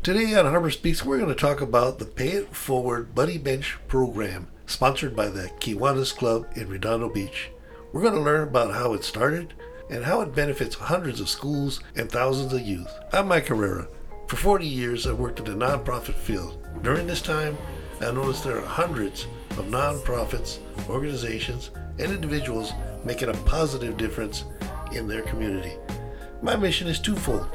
Today on Harbor Speaks, we're going to talk about the Pay It Forward Buddy Bench program sponsored by the Kiwanis Club in Redondo Beach. We're going to learn about how it started and how it benefits hundreds of schools and thousands of youth. I'm Mike Herrera. For 40 years, I've worked in the nonprofit field. During this time, I noticed there are hundreds of nonprofits, organizations, and individuals making a positive difference in their community. My mission is twofold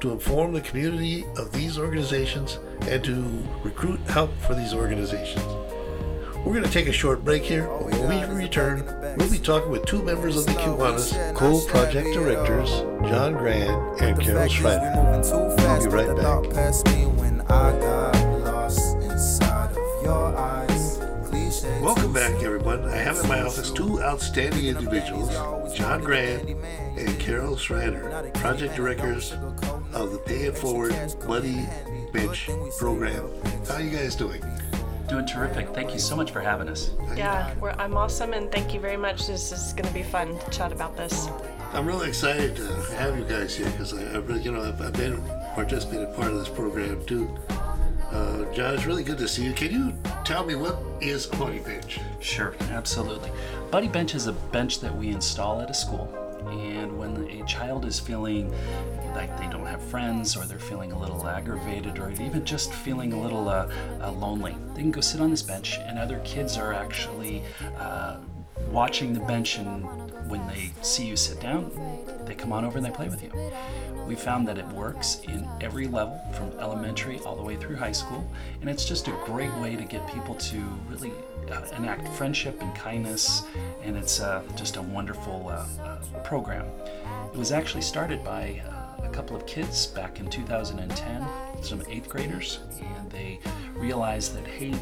to inform the community of these organizations and to recruit help for these organizations. We're going to take a short break here, when we return, we'll be talking with two members of the Kiwanis co-project directors, John Grand and Carol Schreider. We'll be right back. Welcome back, everyone. I have in my office two outstanding individuals, John Grand and Carol Schreider, project directors of the Pay It Forward Buddy Bench program. How are you guys doing? Doing terrific. Thank you so much for having us. Yeah, we're, I'm awesome, and thank you very much. This is going to be fun to chat about this. I'm really excited to have you guys here because I, I really, you know, I've, I've been participated part of this program too. Uh, John, it's really good to see you. Can you tell me what is a buddy bench? Sure, absolutely. Buddy Bench is a bench that we install at a school. And when a child is feeling like they don't have friends or they're feeling a little aggravated or even just feeling a little uh, uh, lonely, they can go sit on this bench and other kids are actually uh, watching the bench and when they see you sit down, they come on over and they play with you. We found that it works in every level from elementary all the way through high school, and it's just a great way to get people to really uh, enact friendship and kindness, and it's uh, just a wonderful uh, uh program. It was actually started by uh, couple of kids back in 2010, some eighth graders, and they realized that hey,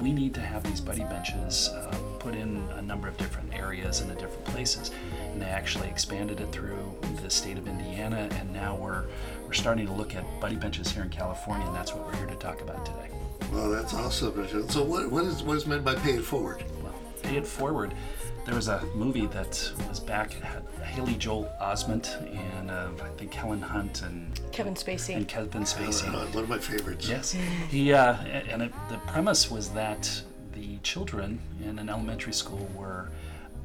we need to have these buddy benches uh, put in a number of different areas and in different places. And they actually expanded it through the state of Indiana, and now we're we're starting to look at buddy benches here in California, and that's what we're here to talk about today. Well, that's awesome. So, what, what is what is meant by pay it forward? Well, pay it forward. There was a movie that was back. It had Haley Joel Osment and uh, I think Helen Hunt and Kevin Spacey. And Kevin Spacey. Uh, one of my favorites. Yes. He uh, and it, the premise was that the children in an elementary school were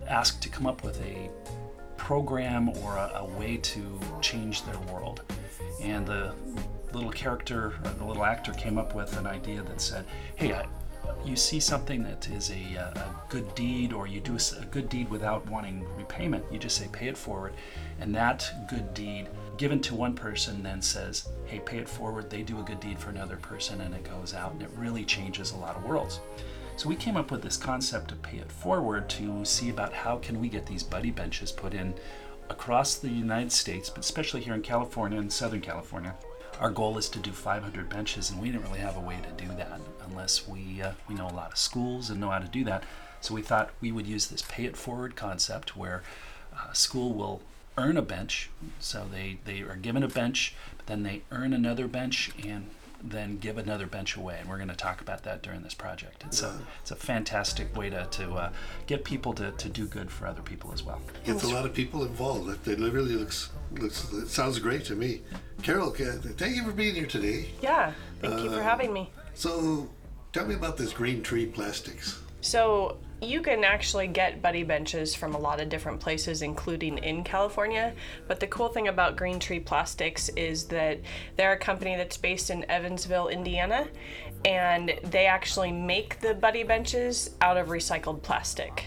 asked to come up with a program or a, a way to change their world. And the little character, or the little actor came up with an idea that said, hey, I, you see something that is a, uh, a, good deed or you do a good deed without wanting repayment, you just say pay it forward. And that good deed given to one person then says, hey, pay it forward. They do a good deed for another person and it goes out and it really changes a lot of worlds. So we came up with this concept of pay it forward to see about how can we get these buddy benches put in across the United States, but especially here in California and Southern California. Our goal is to do 500 benches, and we didn't really have a way to do that unless we uh, we know a lot of schools and know how to do that. So we thought we would use this pay it forward concept where a school will earn a bench. So they, they are given a bench, but then they earn another bench and then give another bench away. And we're going to talk about that during this project. It's a it's a fantastic way to, to uh, get people to, to do good for other people as well. It's a lot of people involved. It really looks looks it sounds great to me. Carol, thank you for being here today. Yeah, thank uh, you for uh, having me. So, tell me about this green tree plastics. So you can actually get buddy benches from a lot of different places, including in California. But the cool thing about Green Tree Plastics is that they're a company that's based in Evansville, Indiana, and they actually make the buddy benches out of recycled plastic.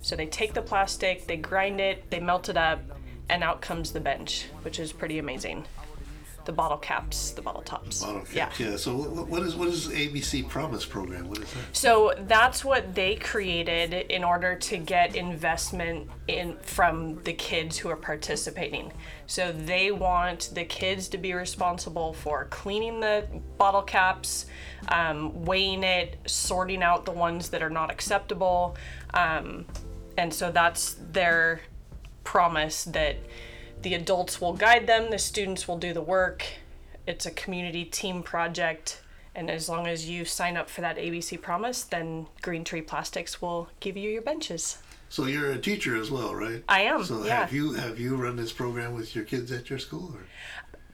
So they take the plastic, they grind it, they melt it up, and out comes the bench, which is pretty amazing the bottle caps, the bottle tops. Bottle caps, yeah. yeah. So what is what is ABC Promise program? What is that? So that's what they created in order to get investment in from the kids who are participating. So they want the kids to be responsible for cleaning the bottle caps, um, weighing it, sorting out the ones that are not acceptable, um, and so that's their promise that the adults will guide them, the students will do the work. It's a community team project. And as long as you sign up for that ABC promise, then Green Tree Plastics will give you your benches. So you're a teacher as well, right? I am. So yeah. have you have you run this program with your kids at your school? Or?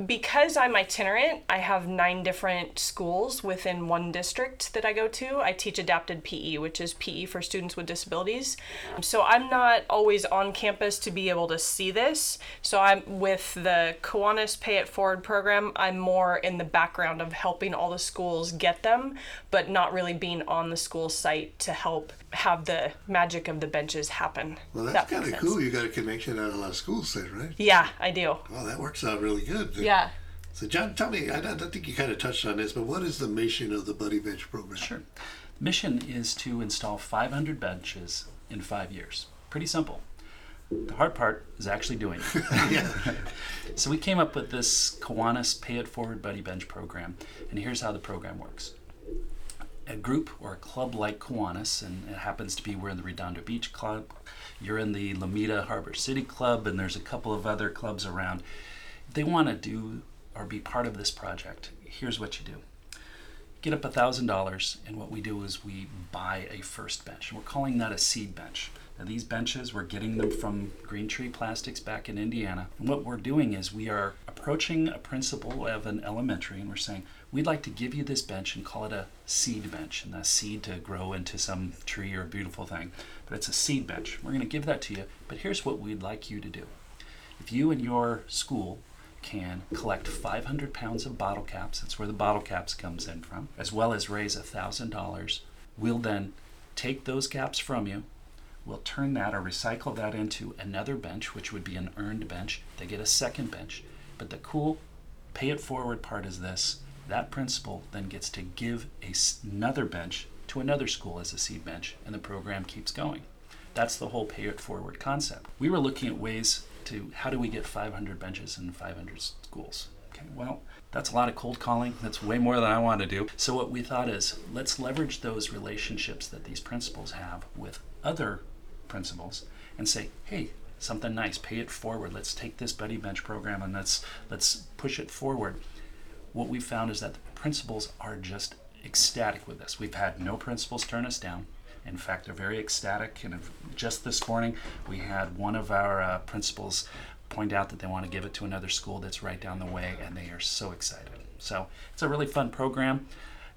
Because I'm itinerant, I have nine different schools within one district that I go to. I teach adapted PE, which is PE for students with disabilities. So I'm not always on campus to be able to see this. So I'm with the Kiwanis Pay It Forward program, I'm more in the background of helping all the schools get them, but not really being on the school site to help have the magic of the benches happen. Well, that's makes kind of cool. You got a connection at a lot of schools then, right? Yeah, I do. Well, that works out really good. Yeah. So, John, tell me, I don't I think you kind of touched on this, but what is the mission of the Buddy Bench program? Sure. Mission is to install 500 benches in five years. Pretty simple. The hard part is actually doing it. yeah. So we came up with this Kiwanis Pay It Forward Buddy Bench program, and here's how the program works. A group or a club like Kiwanis, and it happens to be we're in the Redondo Beach Club, you're in the Lomita Harbor City Club, and there's a couple of other clubs around. They want to do or be part of this project, here's what you do. Get up a thousand dollars, and what we do is we buy a first bench. We're calling that a seed bench. Now, these benches, we're getting them from Green Tree Plastics back in Indiana. And what we're doing is we are approaching a principal of an elementary and we're saying, we'd like to give you this bench and call it a seed bench. And that seed to grow into some tree or beautiful thing. But it's a seed bench. We're going to give that to you. But here's what we'd like you to do. If you and your school can collect 500 pounds of bottle caps, that's where the bottle caps comes in from, as well as raise $1,000, we'll then take those caps from you We'll turn that or recycle that into another bench, which would be an earned bench. They get a second bench. But the cool pay it forward part is this that principal then gets to give a another bench to another school as a seed bench, and the program keeps going. That's the whole pay it forward concept. We were looking at ways to how do we get 500 benches in 500 schools? Okay, well, that's a lot of cold calling. That's way more than I want to do. So, what we thought is let's leverage those relationships that these principals have with other principals and say, hey, something nice, pay it forward. Let's take this Buddy Bench program and let's let's push it forward. What we found is that the principals are just ecstatic with this. We've had no principals turn us down. In fact, they're very ecstatic. And just this morning, we had one of our uh, principals point out that they want to give it to another school that's right down the way, and they are so excited. So it's a really fun program.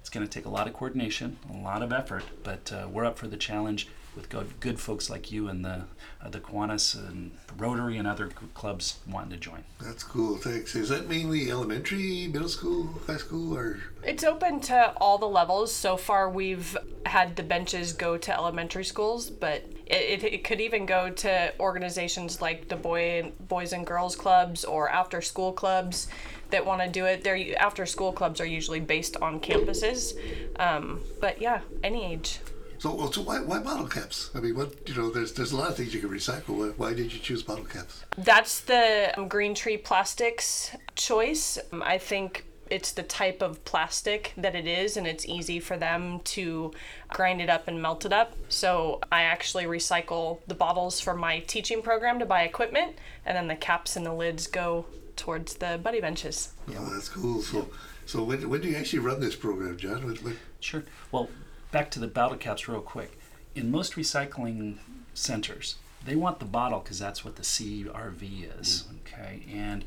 It's going to take a lot of coordination, a lot of effort, but uh, we're up for the challenge with good, good folks like you and the uh, the Kiwanis and Rotary and other c- clubs wanting to join. That's cool. Thanks. Is that mainly elementary, middle school, high school, or It's open to all the levels. So far, we've had the benches go to elementary schools, but it, it, it could even go to organizations like the boy boys and girls clubs or after school clubs that want to do it. Their after school clubs are usually based on campuses, um, but yeah, any age. So? So why, why bottle caps? I mean, what you know? There's there's a lot of things you can recycle. Why, why did you choose bottle caps? That's the um, Green Tree Plastics choice. Um, I think it's the type of plastic that it is, and it's easy for them to grind it up and melt it up. So I actually recycle the bottles from my teaching program to buy equipment, and then the caps and the lids go towards the buddy benches. Oh, that's cool. So so when when do you actually run this program, John? When, when, Sure. Well, back to the bottle caps real quick. In most recycling centers, they want the bottle because that's what the CRV is. Mm-hmm. Okay, and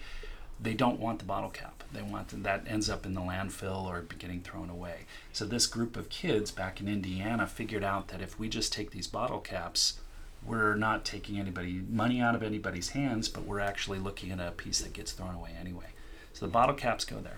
they don't want the bottle cap. They want that ends up in the landfill or be getting thrown away. So this group of kids back in Indiana figured out that if we just take these bottle caps, we're not taking anybody money out of anybody's hands, but we're actually looking at a piece that gets thrown away anyway. So the bottle caps go there.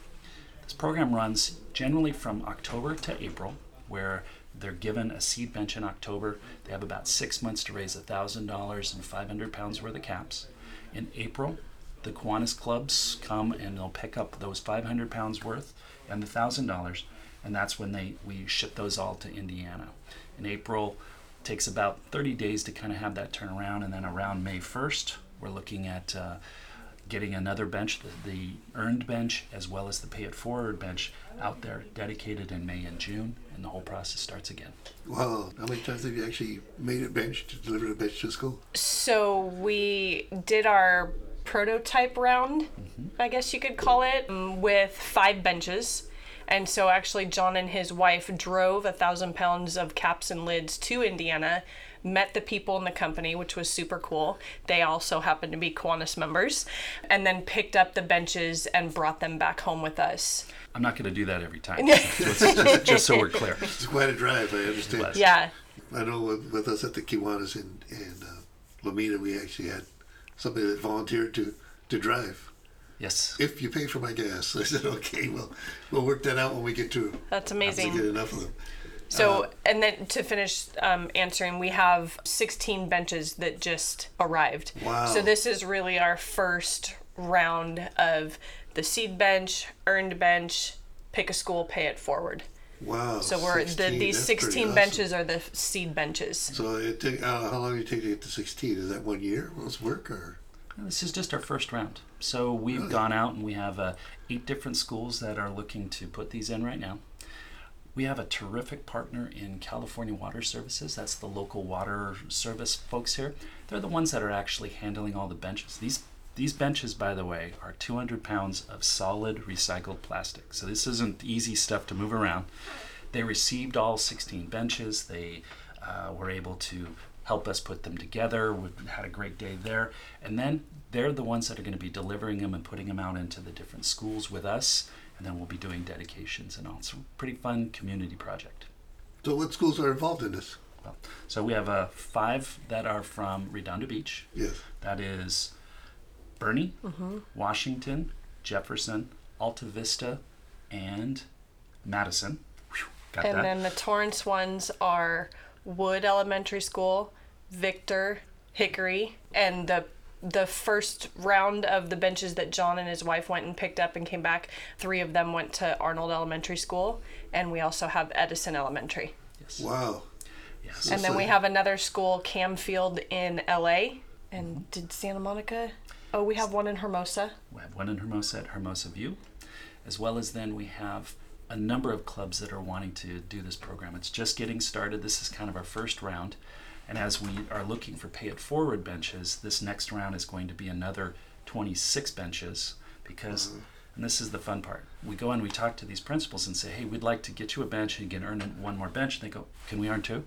This program runs generally from October to April, where they're given a seed bench in October. They have about six months to raise $1,000 and 500 pounds worth of caps. In April, the Kiwanis clubs come and they'll pick up those 500 pounds worth and the $1,000, and that's when they we ship those all to Indiana. In April, takes about 30 days to kind of have that turn around, and then around May 1st, we're looking at uh, getting another bench, the, the earned bench, as well as the pay it forward bench, out there dedicated in May and June, and the whole process starts again. wow, how many times have you actually made a bench to deliver a bench to school? So we did our prototype round, I guess you could call it, um, with five benches. And so actually, John and his wife drove a thousand pounds of caps and lids to Indiana. Met the people in the company, which was super cool. They also happened to be Kiwanis members, and then picked up the benches and brought them back home with us. I'm not going to do that every time. just, just, just so we're clear. It's quite a drive, I understand. Yes. Yeah. I know with, with us at the Kiwanis in, in uh, Lomita, we actually had somebody that volunteered to, to drive. Yes. If you pay for my gas, I said, okay, well, we'll work that out when we get to That's to amazing. get enough of them. So, and then to finish um, answering, we have 16 benches that just arrived. Wow. So, this is really our first round of the seed bench, earned bench, pick a school, pay it forward. Wow. So, we're 16, the, these 16 awesome. benches are the seed benches. So it take, uh, how long did it take to get to 16? Is that one year? Let's work or? This is just our first round. So we've Really? gone out and we have uh, eight different schools that are looking to put these in right now. We have a terrific partner in California Water Services. That's the local water service folks here. They're the ones that are actually handling all the benches. These these benches, by the way, are 200 pounds of solid recycled plastic. So this isn't easy stuff to move around. They received all 16 benches. They uh, were able to help us put them together. We had a great day there. And then they're the ones that are going to be delivering them and putting them out into the different schools with us. And then we'll be doing dedications and all. It's a pretty fun community project. So what schools are involved in this? Well, so we have uh, five that are from Redondo Beach. Yes. That is Birney, Washington, Jefferson, Alta Vista, and Madison. Whew, got And that. then the Torrance ones are Wood Elementary School, Victor, Hickory, and the the first round of the benches that John and his wife went and picked up and came back, three of them went to Arnold Elementary School, and we also have Edison Elementary. yes. Wow. yes. And then we have another school, Camfield in LA. And did Santa Monica? Oh, we have one in Hermosa. We have one in Hermosa at Hermosa View, as well as then we have a number of clubs that are wanting to do this program. It's just getting started. This is kind of our first round. And as we are looking for pay it forward benches, this next round is going to be another 26 benches because, and this is the fun part, we go and we talk to these principals and say, hey, we'd like to get you a bench and you can earn one more bench. And they go, can we earn two?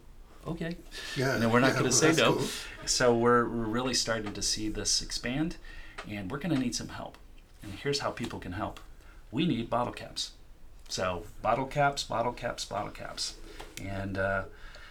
Okay. Yeah. And then we're not yeah, going well, to say no. cool. So we're, we're really starting to see this expand, and we're going to need some help. And here's how people can help we need bottle caps. So, bottle caps, bottle caps, bottle caps. And uh,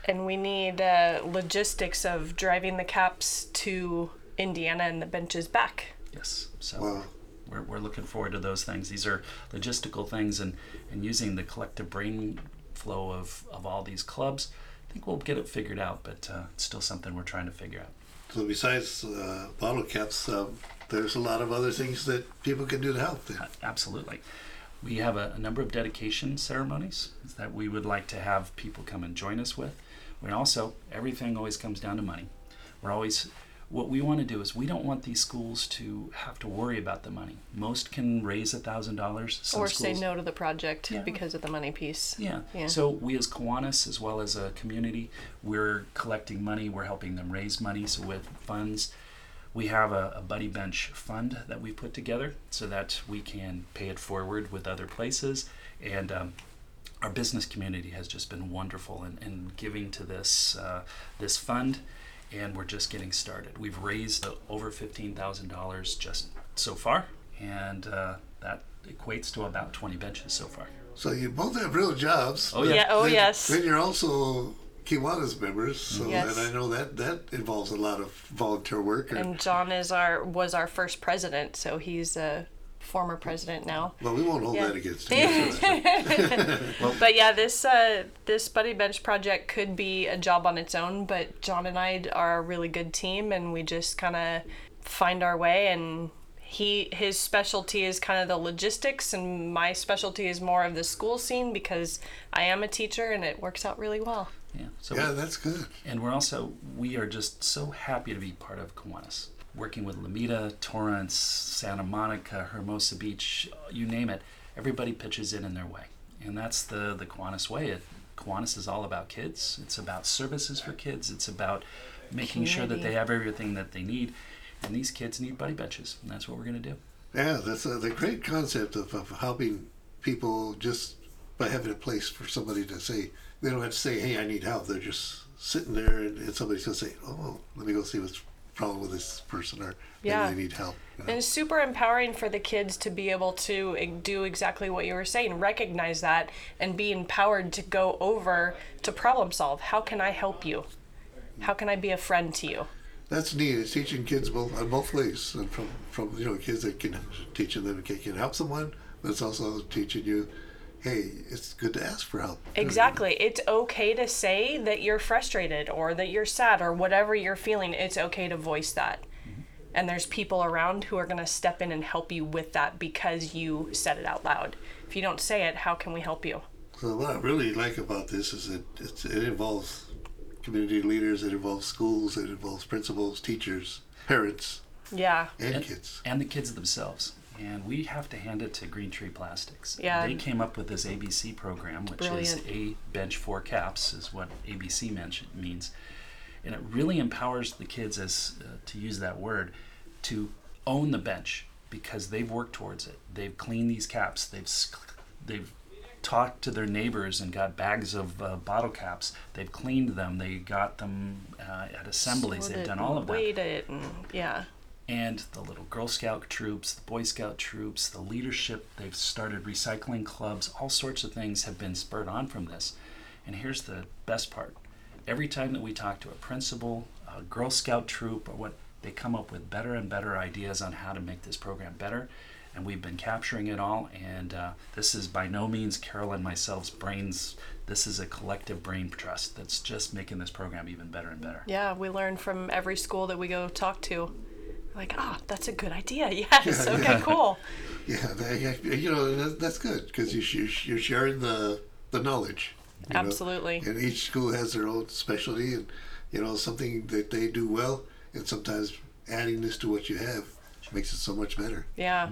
And we need uh, logistics of driving the caps to Indiana and the benches back. yes, so Wow. we're, we're looking forward to those things. These are logistical things, and, and using the collective brain flow of, of all these clubs, I think we'll get it figured out, but uh, it's still something we're trying to figure out. So besides uh, bottle caps, um, there's a lot of other things that people can do to help. Then. Absolutely. We have a, a number of dedication ceremonies that we would like to have people come and join us with. And also, everything always comes down to money. We're always, what we want to do is we don't want these schools to have to worry about the money. Most can raise a thousand dollars. Or say no to the project Yeah. because of the money piece. yeah. Yeah. So we as Kiwanis, as well as a community, we're collecting money. We're helping them raise money. So with funds, we have a, a buddy bench fund that we put together so that we can pay it forward with other places. And um, our business community has just been wonderful in, in giving to this uh, this fund. And we're just getting started. We've raised uh, over fifteen thousand dollars just so far, and uh, that equates to about twenty benches so far. So you both have real jobs. Oh, yeah. Yeah, oh, then- yes. Then you're also Kiwanis members, so Yes. and I know that that involves a lot of volunteer work. And John is our was our first president, so he's a former president now. well, we won't hold Yeah. that against you. But yeah, this uh, this Buddy Bench project could be a job on its own, but John and I are a really good team, and we just kind of find our way. And he his specialty is kind of the logistics, and my specialty is more of the school scene because I am a teacher, and it works out really well. Yeah. So yeah, that's good. And we're also, we are just so happy to be part of Kiwanis. Working with Lomita, Torrance, Santa Monica, Hermosa Beach, you name it, everybody pitches in in their way. And that's the, the Kiwanis way. It, Kiwanis is all about kids. It's about services for kids. It's about making sure that they have everything that they need. And these kids need buddy benches. And that's what we're going to do. Yeah, that's a, the great concept of, of helping people just by having a place for somebody to say they don't have to say, "Hey, I need help." They're just sitting there, and, and somebody's gonna say, "Oh, let me go see what's wrong with this person," or Yeah. they need help. you know? And it's super empowering for the kids to be able to do exactly what you were saying, recognize that, and be empowered to go over to problem solve. How can I help you? How can I be a friend to you? That's neat. It's teaching kids both on both ways, and from from you know kids that can teaching them can, can help someone, but it's also teaching you, hey, it's good to ask for help. Exactly. It's okay to say that you're frustrated or that you're sad or whatever you're feeling. It's okay to voice that. Mm-hmm. And there's people around who are going to step in and help you with that because you said it out loud. If you don't say it, how can we help you? So what I really like about this is that it's, it involves community leaders, it involves schools, it involves principals, teachers, parents, Yeah. and, And- kids. and the kids themselves. And we have to hand it to Green Tree Plastics. Yeah. They came up with this ABC program, which Brilliant. is A Bench For Caps, is what ABC mention, means. And it really empowers the kids, as uh, to use that word, to own the bench because they've worked towards it. They've cleaned these caps. They've they've talked to their neighbors and got bags of uh, bottle caps. They've cleaned them. They got them uh, at assemblies. They've done all of that and yeah. And the little Girl Scout troops, the Boy Scout troops, the leadership, they've started recycling clubs, all sorts of things have been spurred on from this. And here's the best part every time that we talk to a principal, a Girl Scout troop, or what, they come up with better and better ideas on how to make this program better. And we've been capturing it all. And uh, this is by no means Carol and myself's brains. This is a collective brain trust that's just making this program even better and better. Yeah, we learn from every school that we go talk to. Like, ah, that's a good idea. Yes. Yeah, okay, yeah. cool. Yeah, that, yeah, you know that, that's good because you, you you're sharing the the knowledge. you know. Absolutely. And each school has their own specialty, and you know something that they do well, and sometimes adding this to what you have makes it so much better. Yeah.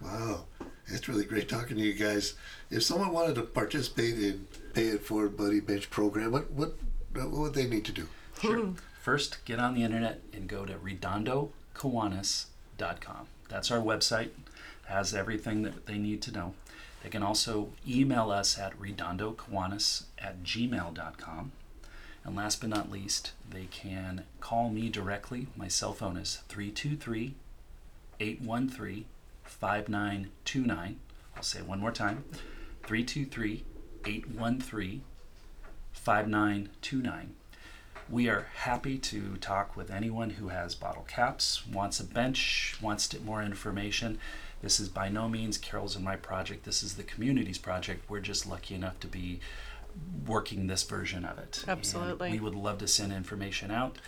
Wow, it's really great talking to you guys. If someone wanted to participate in Pay It Forward Buddy Bench program, what what what would they need to do? Sure. First, get on the internet and go to redondokiwanis.com. That's our website. It has everything that they need to know. They can also email us at redondokiwanis at gmail.com. And last but not least, they can call me directly. My cell phone is 323 813 5929. I'll say it one more time 323 813 5929. We are happy to talk with anyone who has bottle caps, wants a bench, wants to, more information. This is by no means Carol's and my project. This is the community's project. We're just lucky enough to be working this version of it. And Absolutely. we would love to send information out.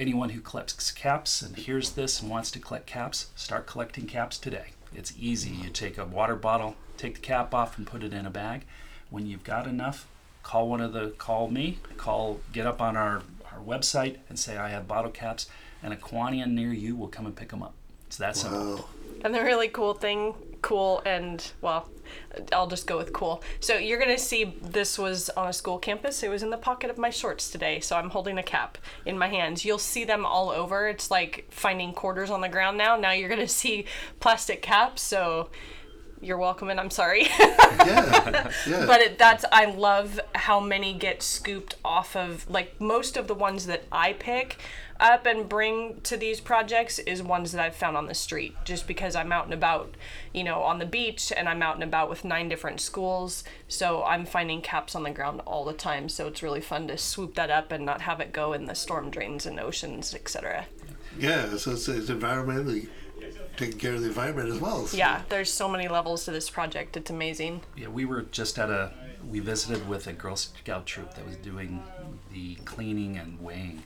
Anyone who collects caps and hears this and wants to collect caps, start collecting caps today. It's easy. You take a water bottle, take the cap off, and put it in a bag. When you've got enough, call one of the call me, call get up on our, our website and say I have bottle caps, and a Kiwanian near you will come and pick them up. It's that simple. And the really cool thing, cool and well, I'll just go with cool. So you're gonna see this was on a school campus. It was in the pocket of my shorts today, so I'm holding a cap in my hands. You'll see them all over. It's like finding quarters on the ground now. Now you're gonna see plastic caps. So you're welcome, and I'm sorry. Yeah, yeah. but it, that's I love how many get scooped off of like most of the ones that I pick up and bring to these projects is ones that I've found on the street just because I'm out and about, you know, on the beach and I'm out and about with nine different schools. So I'm finding caps on the ground all the time. So it's really fun to swoop that up and not have it go in the storm drains and oceans, etc. yeah, so it's, it's environmentally taking care of the environment as well. So- Yeah, there's so many levels to this project. It's amazing. Yeah, we were just at a. We visited with a Girl Scout troop that was doing the cleaning and weighing.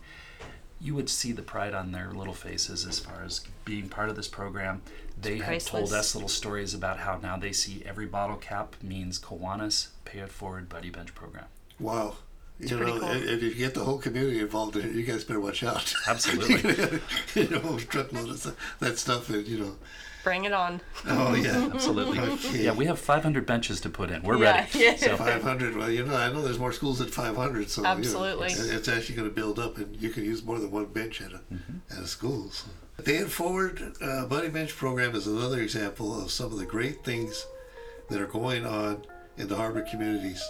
You would see the pride on their little faces as far as being part of this program. They had told us little stories about how now they see every bottle cap means Kiwanis Pay It Forward Buddy Bench program. Wow. You pretty know, cool. and, and if you get the whole community involved in it, you guys better watch out. Absolutely. you know, truckload of that stuff, and you know. Bring it on. Oh yeah, Absolutely. Okay. Yeah, we have 500 benches to put in. We're Yeah, ready. yeah. So, 500. Well, you know, I know there's more schools at 500, so you know, Absolutely. it's, it's actually going to build up, and you can use more than one bench at a Mm-hmm. at a school. So. The Pay Forward uh, Buddy Bench program is another example of some of the great things that are going on in the harbor communities.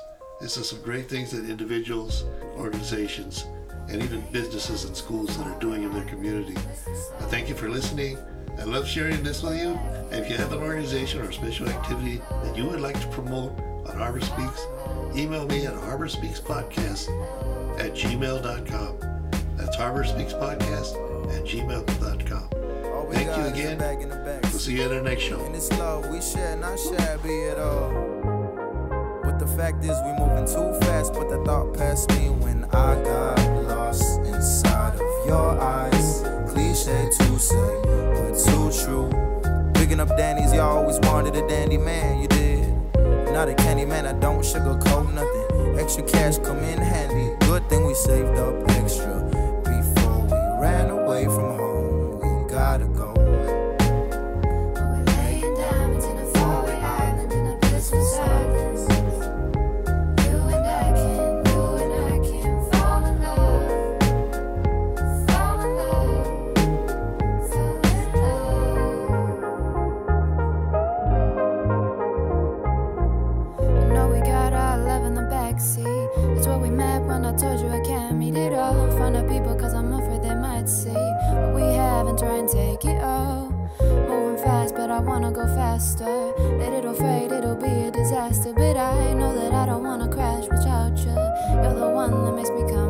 This is some great things that individuals, organizations, and even businesses and schools that are doing in their community. I thank you for listening. I love sharing this with you. And if you have an organization or special activity that you would like to promote on Harbor Speaks, email me at harborspeakspodcast at gmail.com. That's Harbor Speaks Podcast at gmail.com. Thank you again. We'll see you at our next show. And it's love we share, not shabby at all. Fact is, we moving too fast. But the thought passed me when I got lost inside of your eyes. Cliche to say, but too true. Picking up Danny's, you always wanted a dandy man, you did. Not a candy man, I don't sugarcoat nothing. Extra cash come in handy. Good thing we saved up extra before we ran away from one that makes me come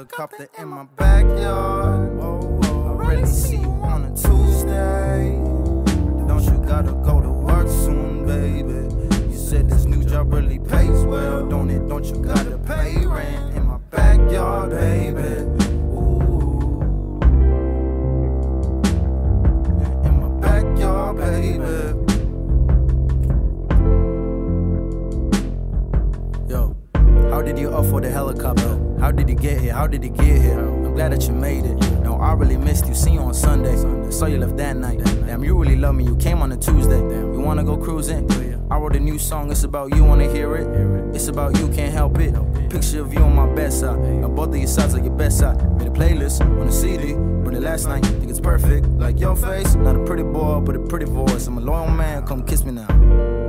Helicopter in my backyard. Oh, I really see you on a Tuesday. Don't you gotta go to work soon, baby? You said this new job really pays well, don't it? Don't you gotta how did you afford the helicopter? How did you get here? How did you get here? I'm glad that you made it. No, I really missed you. See you on Sunday. Saw you left that night. Damn, you really love me. You came on a Tuesday. You wanna go cruising? I wrote a new song. It's about you. Wanna hear it? It's about you. Can't help it. Picture of you on my best side. Now both of your sides are your best side. Made a playlist on the CD. Wrote it last night. Think it's perfect. Like your face. Not a pretty boy, but a pretty voice. I'm a loyal man. Come kiss me now.